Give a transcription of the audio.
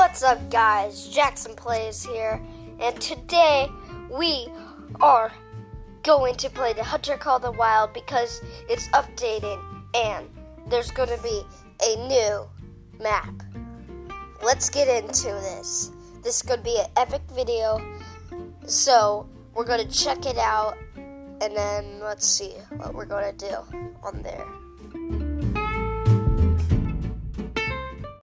What's up, guys? Jackson Plays here, and today we are going to play the Hunter Call the Wild because it's updating and there's going to be a new map. Let's get into this. This is going to be an epic video, so we're going to check it out and then let's see what we're going to do on there.